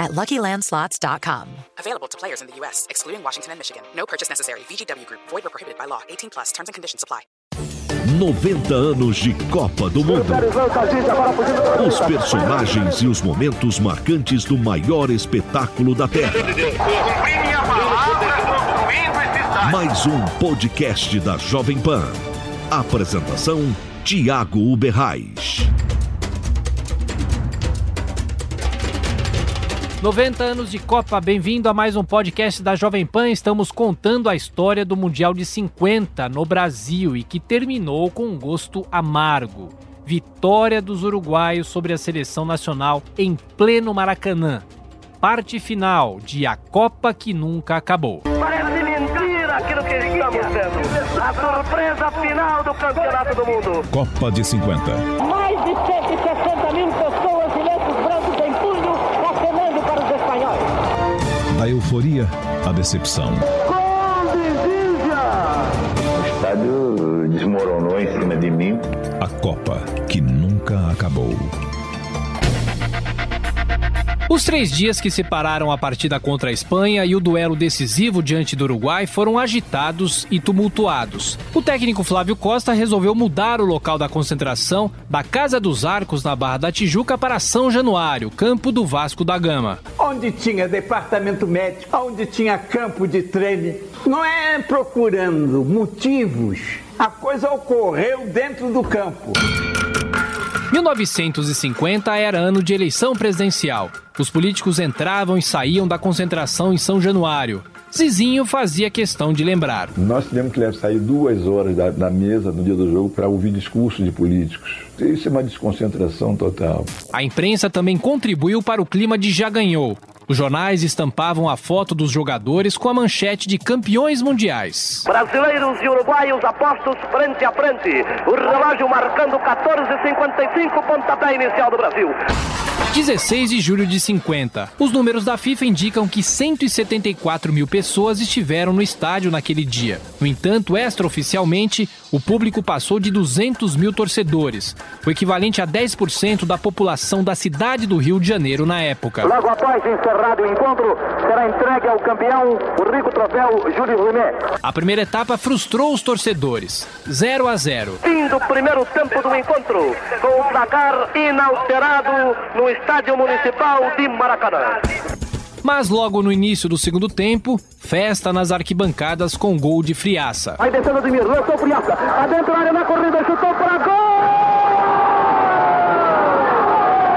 at LuckyLandSlots.com. Available to players in the U.S., excluding Washington and Michigan. No purchase necessary. VGW Group. Void or prohibited by law. 18 plus. Terms and conditions apply. 90 anos de Copa do Mundo. Os personagens e os momentos marcantes do maior espetáculo da Terra. Mais um podcast da Jovem Pan. Apresentação: Tiago Uberrais. 90 anos de Copa, bem-vindo a mais um podcast da Jovem Pan. Estamos contando a história do Mundial de 50 no Brasil e que terminou com um gosto amargo. Vitória dos uruguaios sobre a seleção nacional em pleno Maracanã. Parte final de A Copa que Nunca Acabou. Parece mentira aquilo que estamos vendo. A surpresa final do Campeonato do Mundo. Copa de 50. Mais de 160 mil pessoas Da euforia à decepção. O estádio desmoronou em cima de mim. A Copa que nunca acabou. Os três dias que separaram a partida contra a Espanha e o duelo decisivo diante do Uruguai foram agitados e tumultuados. O técnico Flávio Costa resolveu mudar o local da concentração da Casa dos Arcos na Barra da Tijuca para São Januário, campo do Vasco da Gama. onde tinha departamento médico, onde tinha campo de treino. Não é procurando motivos. A coisa ocorreu dentro do campo. 1950 era ano de eleição presidencial. Os políticos entravam e saíam da concentração em São Januário. Zizinho fazia questão de lembrar. Nós tivemos que sair duas horas da, da mesa no dia do jogo para ouvir discursos de políticos. Isso é uma desconcentração total. A imprensa também contribuiu para o clima de já ganhou. Os jornais estampavam a foto dos jogadores com a manchete de campeões mundiais. Brasileiros e uruguaios apostos frente a frente. O relógio marcando 14h55, pontapé inicial do Brasil. 16 de julho de 50. Os números da FIFA indicam que 174 mil pessoas estiveram no estádio naquele dia. No entanto, extraoficialmente, o público passou de 200 mil torcedores, o equivalente a 10% da população da cidade do Rio de Janeiro na época. Logo após encerrado o encontro, será entregue ao campeão o rico troféu Júlio Rimet. A primeira etapa frustrou os torcedores. 0 a 0. Fim do primeiro tempo do encontro, com o placar inalterado no Estádio Municipal de Maracanã. Mas logo no início do segundo tempo, festa nas arquibancadas com gol de friaça. Vai descendo de Mir, lançou Friaça, adentro a área na corrida, chutou para gol!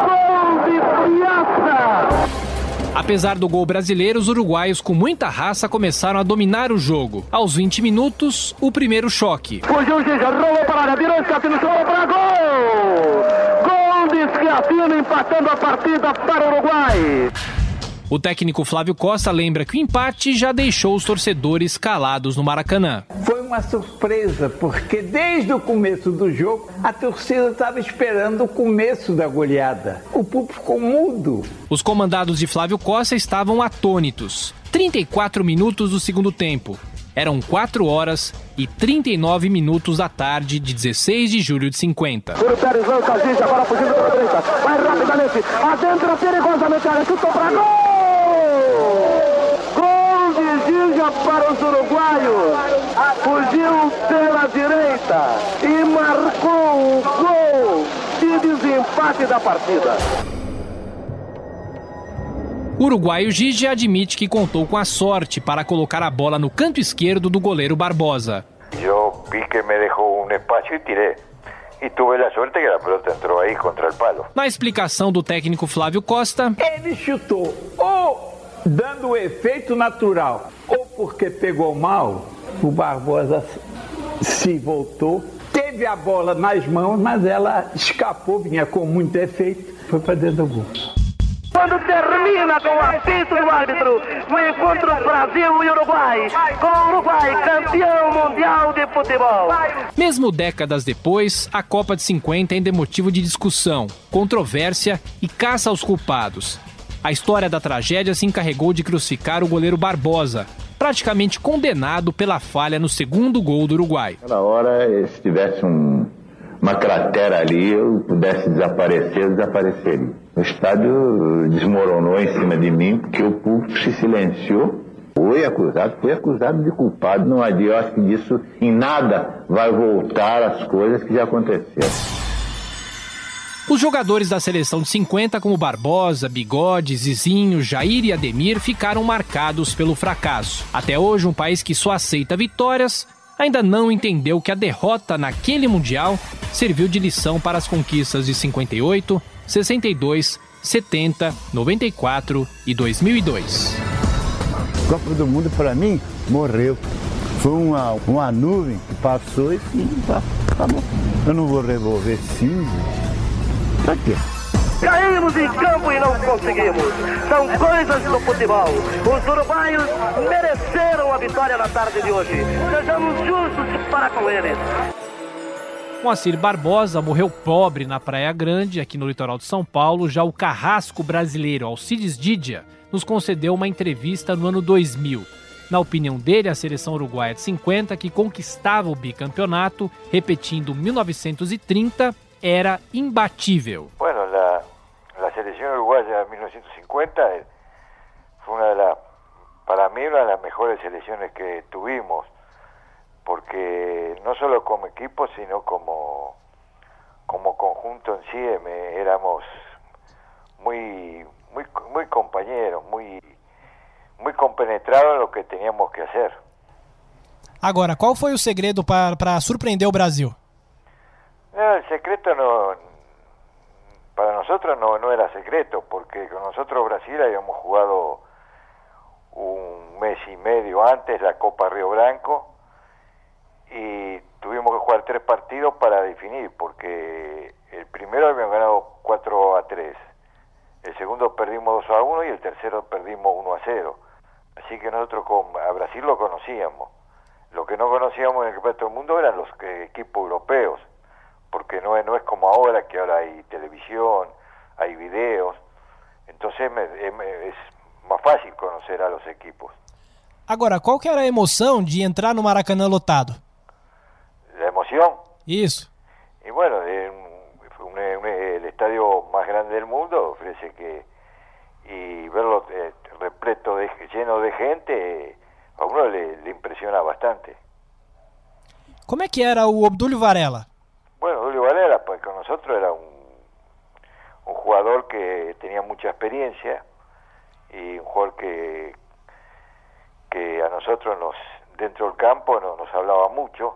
Gol de Friaça! Apesar do gol brasileiro, os uruguaios com muita raça começaram a dominar o jogo. Aos 20 minutos, o primeiro choque. Fugiu o Giga, rolou para a área, virou Escatino, rolou para gol! Gol de Escatino empatando a partida para o Uruguai. O técnico Flávio Costa lembra que o empate já deixou os torcedores calados no Maracanã. Foi uma surpresa, porque desde o começo do jogo a torcida estava esperando o começo da goleada. O público ficou mudo. Os comandados de Flávio Costa estavam atônitos. 34 minutos do segundo tempo. Eram 4 horas e 39 minutos da tarde de 16 de julho de 50. Júlio Pérez lança a agora fugindo para a direita. Vai rapidamente, adentra perigosamente chutou para gol! Gol de Giga para os uruguaios. Fugiu pela direita e marcou o gol de desempate da partida. O uruguaio Gigi admite que contou com a sorte para colocar a bola no canto esquerdo do goleiro Barbosa. Yo vi que me dejó un espacio y tiré. Y tuve la suerte que la pelota entró ahí contra el palo. Na explicação do técnico Flávio Costa, Ele chutou ou dando o efeito natural, ou porque pegou mal, o Barbosa se voltou, teve a bola nas mãos, mas ela escapou, vinha com muito efeito, foi para dentro do gol. Quando termina com o apito do árbitro, o encontro Brasil e Uruguai, com o Uruguai campeão mundial de futebol. Mesmo décadas depois, a Copa de 50 ainda é motivo de discussão, controvérsia e caça aos culpados. A história da tragédia se encarregou de crucificar o goleiro Barbosa, praticamente condenado pela falha no segundo gol do Uruguai. Naquela hora, se tivesse um, uma cratera ali, eu pudesse desaparecer, eu desapareceria. O estádio desmoronou em cima de mim porque o público se silenciou. Foi acusado, foi acusado de culpado. Não adianta, acho que disso em nada vai voltar as coisas que já aconteceram. Os jogadores da seleção de 50, como Barbosa, Bigode, Zizinho, Jair e Ademir, ficaram marcados pelo fracasso. Até hoje, um país que só aceita vitórias ainda não entendeu que a derrota naquele Mundial serviu de lição para as conquistas de 58, 62, 70, 94 e 2002. Copa do Mundo, para mim, morreu. Foi uma, uma nuvem que passou e acabou. Eu não vou revolver cinza. Pra quê? Caímos em campo e não conseguimos. São coisas do futebol. Os uruguaios mereceram a vitória na tarde de hoje. Sejamos justos para com eles. Moacir Barbosa morreu pobre na Praia Grande, aqui no litoral de São Paulo. Já o carrasco brasileiro Alcides Didia nos concedeu uma entrevista no ano 2000. Na opinião dele, a seleção uruguaia de 50, que conquistava o bicampeonato, repetindo 1930, era imbatível. Bueno, la, la selección uruguaya de 1950 fue una de las, para mí, una de las mejores selecciones que tuvimos, porque no solo como equipo, sino como, como conjunto en sí, me, éramos muy, muy, muy compañeros, muy, muy compenetrados en lo que teníamos que hacer. Agora, qual foi o segredo para surpreender o Brasil? El secreto no, para nosotros no, no era secreto, porque con nosotros Brasil habíamos jugado un mes y medio antes la Copa Río Blanco y tuvimos que jugar tres partidos para definir, porque el primero habíamos ganado 4 a 3, el segundo perdimos 2 a 1 y el tercero perdimos 1 a 0. Así que nosotros con, a Brasil lo conocíamos. Lo que no conocíamos en el Campeonato del Mundo eran los equipos europeos porque no es, no es como ahora que ahora hay televisión, hay videos, entonces me, é, es más fácil conocer a los equipos. Agora, qual que era a emoção de entrar no Maracanã lotado? La emoción. Isso. Y bueno, un, un, el estadio más grande del mundo ofrece que y verlo eh, repleto de lleno de gente a uno le, le impresiona bastante. Como é que era o Obdúlio Varela? Bueno, Julio Valera, pues con nosotros era un, un jugador que tenía mucha experiencia y un jugador que, que a nosotros nos dentro del campo no, nos hablaba mucho,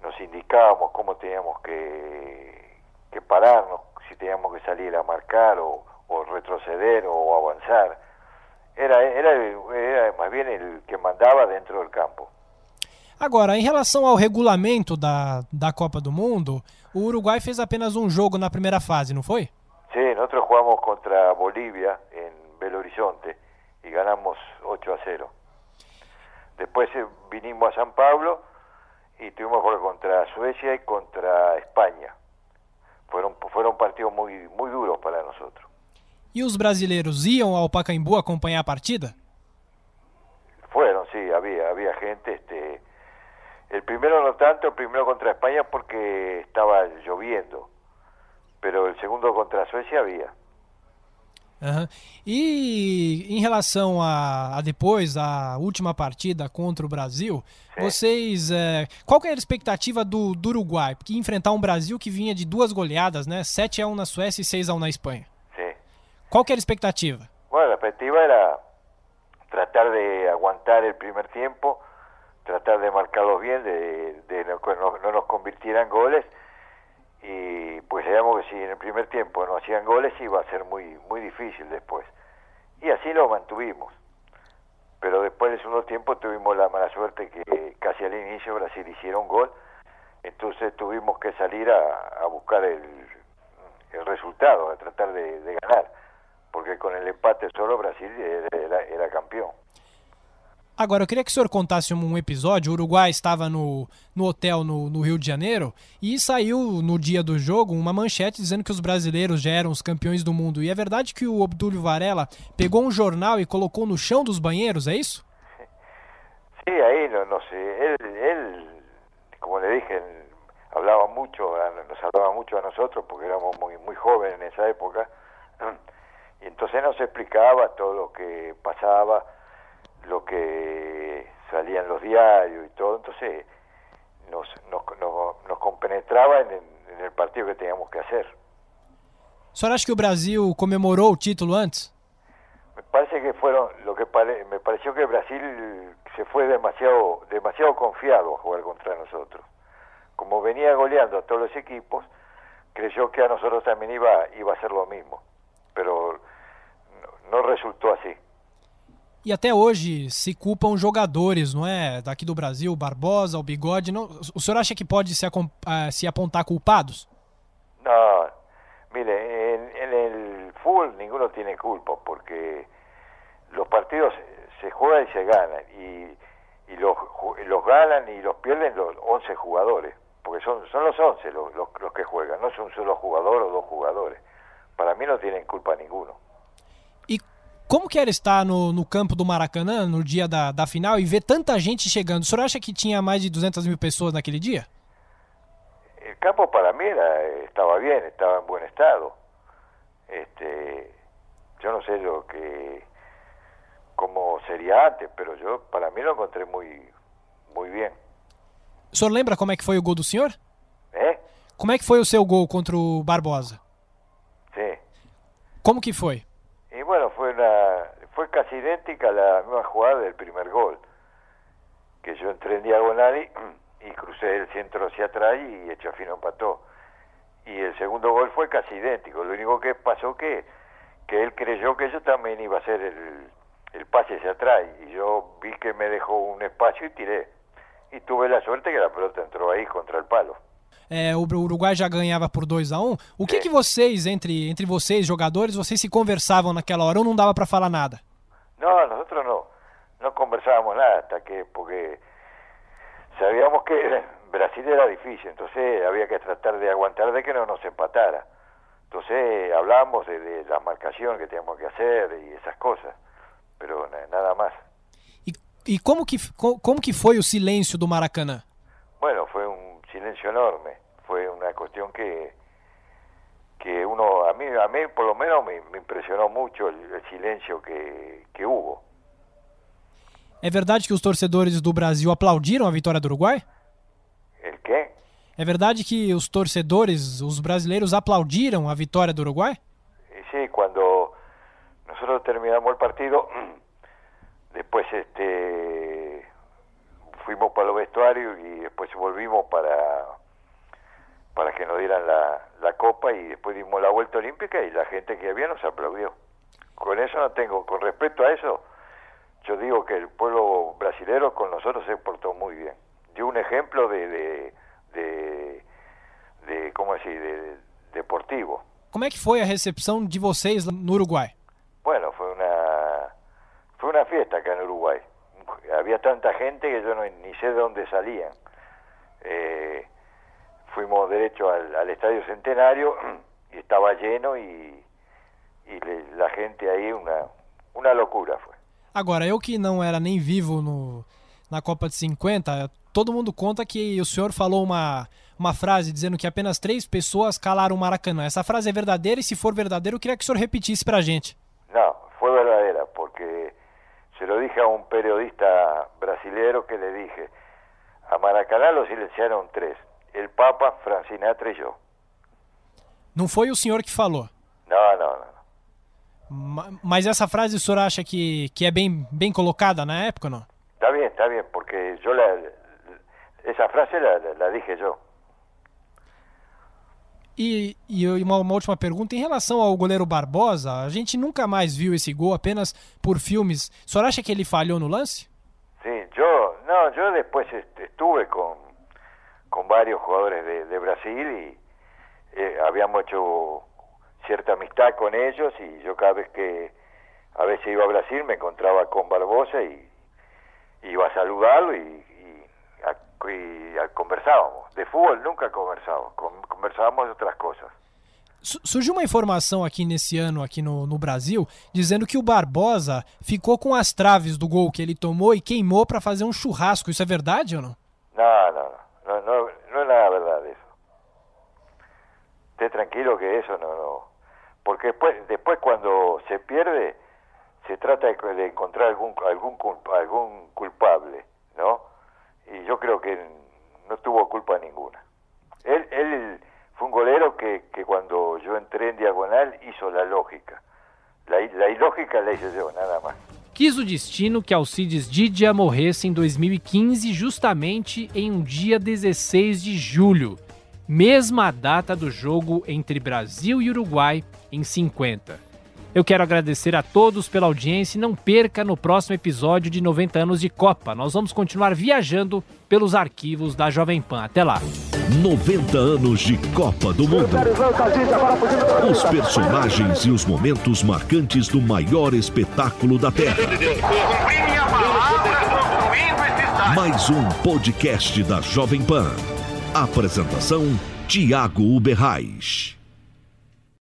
nos indicábamos cómo teníamos que, que pararnos, si teníamos que salir a marcar o, o retroceder o avanzar. Era, era, era más bien el que mandaba dentro del campo. Agora, em relação ao regulamento da, da Copa do Mundo, o Uruguai fez apenas um jogo na primeira fase, não foi? Sim, nós jogamos contra a Bolívia em Belo Horizonte e ganhamos 8 a 0. Depois eh, vinimos a São Paulo e tivemos que contra a Suécia e contra a Espanha. Foram, foram partidos muito, muito duros para nós. E os brasileiros iam ao Pacaembu acompanhar a partida? Foram, sim, havia, havia gente. El primero no tanto, el primero contra España porque estaba lloviendo, pero el segundo contra Suécia havia. Uhum. E em relação a, a, depois, a última partida contra o Brasil, Sim. vocês. É, qual que era a expectativa do, do Uruguai? Porque enfrentar um Brasil que vinha de duas goleadas, né? 7 a 1 na Suécia e 6 a 1 na Espanha. Sim. Qual que era a expectativa? Bueno, a expectativa era tratar de aguantar el primer tiempo tratar de marcarlos bien, de, de no, no, no, nos convirtieran goles y pues sabíamos que si en el primer tiempo no hacían goles iba a ser muy muy difícil después. Y así lo mantuvimos. Pero después del segundo tiempo tuvimos la mala suerte que casi al inicio Brasil hiciera un gol, entonces tuvimos que salir a, buscar el, el, resultado, a tratar de, ganar, porque con el empate solo Brasil era, campeão. Agora, eu queria que o senhor contasse um episódio. O Uruguai estava no, no hotel no, no, Rio de Janeiro e saiu no dia do jogo uma manchete dizendo que os brasileiros já eram os campeões do mundo. E é verdade que o Obdúlio Varela pegou um jornal e colocou no chão dos banheiros, é isso? Sí, ahí no, no sé. Él, él, como le dije, hablaba mucho, nos hablaba mucho a nosotros porque éramos muy, muy jóvenes en esa época. Y entonces nos explicaba todo lo que pasaba lo que salía en los diarios y todo, entonces nos, nos, nos, nos compenetraba en, en, el partido que teníamos que hacer. O senhor acha que o Brasil comemorou o título antes? Me parece que fueron, lo que pare, me pareció que Brasil se fue demasiado, demasiado confiado a jugar contra nosotros. Como venía goleando a todos los equipos, creyó que a nosotros también iba, iba a ser lo mismo, pero no, no resultó así. E até hoje se culpam jogadores, não é? Daqui do Brasil, Barbosa, o Bigode. Não, o senhor acha que pode se, uh, se apontar culpados? Não, mire, en, en, el fútbol ninguno tiene culpa porque los partidos se juegan y se ganan y, y los, los ganan y los pierden los 11 jugadores, porque son, son los 11 los, los, los que juegan, no es un solo jugador o dos jugadores. Para mí no tienen culpa ninguno. Como que era estar no, no campo do Maracanã no dia da, da final e ver tanta gente chegando? O senhor acha que tinha mais de 200 mil pessoas naquele dia? El campo para mí era, estaba bien, estaba en buen estado. Este, yo no sé lo que, cómo sería antes, pero yo para mí lo encontré muy, muy bien. O senhor lembra como é que foi o gol do senhor? É? Como é que foi o seu gol contra o Barbosa? Sim. Como que foi? Y bueno, fue casi idéntica a la misma jugada del primer gol, que yo entré en diagonal y, y crucé el centro hacia atrás y Echafino empató. Y el segundo gol fue casi idéntico, lo único que pasó que, que él creyó que yo también iba a hacer el, el pase hacia atrás y yo vi que me dejó un espacio y tiré. Y tuve la suerte que la pelota entró ahí contra el palo. É, o Uruguai já ganhava por 2 a 1 um. O que, que vocês, entre, entre vocês, jogadores, vocês se conversavam naquela hora ou não dava para falar nada? Não, nós não, não conversávamos nada, até que, porque sabíamos que Brasil era difícil, entonces había que tratar de aguantar de que no nos empatara. Entonces hablábamos de, de la marcación que teníamos que hacer y esas cosas, pero nada más. E, e como, que, como que foi o silêncio do Maracanã? Bueno, fue un silencio enorme. Fue una cuestión que, que uno, a mí, a mí por lo menos me, me impresionó mucho el, el silencio que, que hubo. É verdade que os torcedores do Brasil aplaudiram a vitória do Uruguai? El quê? É verdade que os torcedores, os brasileiros aplaudiram a vitória do Uruguai? Sí, cuando nosotros terminamos el partido, después este fuimos para los vestuarios y después volvimos para para que nos dieran la, la copa y después dimos la vuelta olímpica y la gente que había nos aplaudió. Con eso no tengo, con respecto a eso, yo digo que el pueblo brasilero con nosotros se portó muy bien. Dio un ejemplo de, de, de, de ¿cómo decir?, de, deportivo. Como é que foi a recepção de vocês no Uruguai? Bueno, fue una, fue una fiesta acá en Uruguay. Había tanta gente que yo no, ni sé de dónde salían. Eh, fuimos derecho al, al, Estadio Centenario y estaba lleno y, le, la gente ahí, una, una locura fue. Agora, eu que não era nem vivo no, na Copa de 50, todo mundo conta que o senhor falou uma, uma frase dizendo que apenas três pessoas calaram o Maracanã. Essa frase é verdadeira e se for verdadeira, eu queria que o senhor repetisse pra gente. Não, foi verdadeira, porque se lo dije a un periodista brasilero que le dije, a Maracaná lo silenciaron tres, el Papa, Francinatra y yo. Não foi o senhor que falou? Não, não, não. Mas essa frase o senhor acha que, que é bem, bem colocada na época não? Está bien, está bien, porque yo la, esa frase la, la, dije yo. E, e uma, uma, última pergunta, em relação ao goleiro Barbosa, a gente nunca mais viu esse gol, apenas por filmes. O senhor acha que ele falhou no lance? Sim, eu, não, eu depois estuve com, com vários jogadores de, de Brasil e eh, habíamos hecho cierta amistad con ellos y yo cada vez que a veces iba a Brasil me encontraba con Barbosa y iba a saludarlo y, y, a- y a- conversábamos. De fútbol nunca conversábamos, con- conversábamos de otras cosas. Su- Surgiu uma informação aqui nesse ano, aqui no, no Brasil, dizendo que o Barbosa ficou com as traves do gol que ele tomou e queimou para fazer um churrasco. Isso é verdade ou não? No, no, no, no, no, no es nada verdad eso. Esté tranquilo que eso no, no. Porque después, después cuando se pierde, se trata de, encontrar algún, algún, algún culpable, ¿no? Y yo creo que no tuvo culpa ninguna. Él, él fue un golero que, que cuando yo entré en diagonal hizo la lógica. La, la ilógica la hice yo, nada más. Quis o destino que Alcides Didia morresse em 2015, justamente em um dia 16 de julho, mesma data do jogo entre Brasil e Uruguai em 50. Eu quero agradecer a todos pela audiência e não perca no próximo episódio de 90 anos de Copa. Nós vamos continuar viajando pelos arquivos da Jovem Pan. Até lá. 90 anos de Copa do Mundo. Os personagens e os momentos marcantes do maior espetáculo da Terra. Mais um podcast da Jovem Pan. Apresentação: Tiago Uberrais.